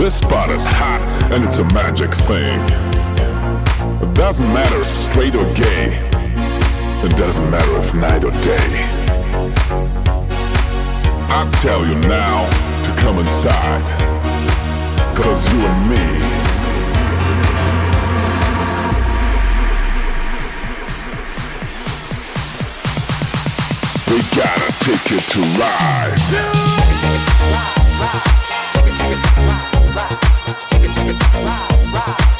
This spot is hot and it's a magic thing. It doesn't matter straight or gay. It doesn't matter if night or day. I tell you now to come inside. Cause you and me We gotta take it to ride. Ride, ride. Rock, rock.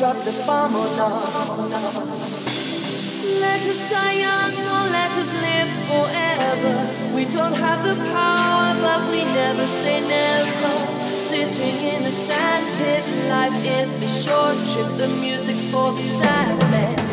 drop the bomb or not. Let us die young or let us live forever. We don't have the power, but we never say never. Sitting in a sandpit, life is a short trip. The music's for the sad men.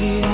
Your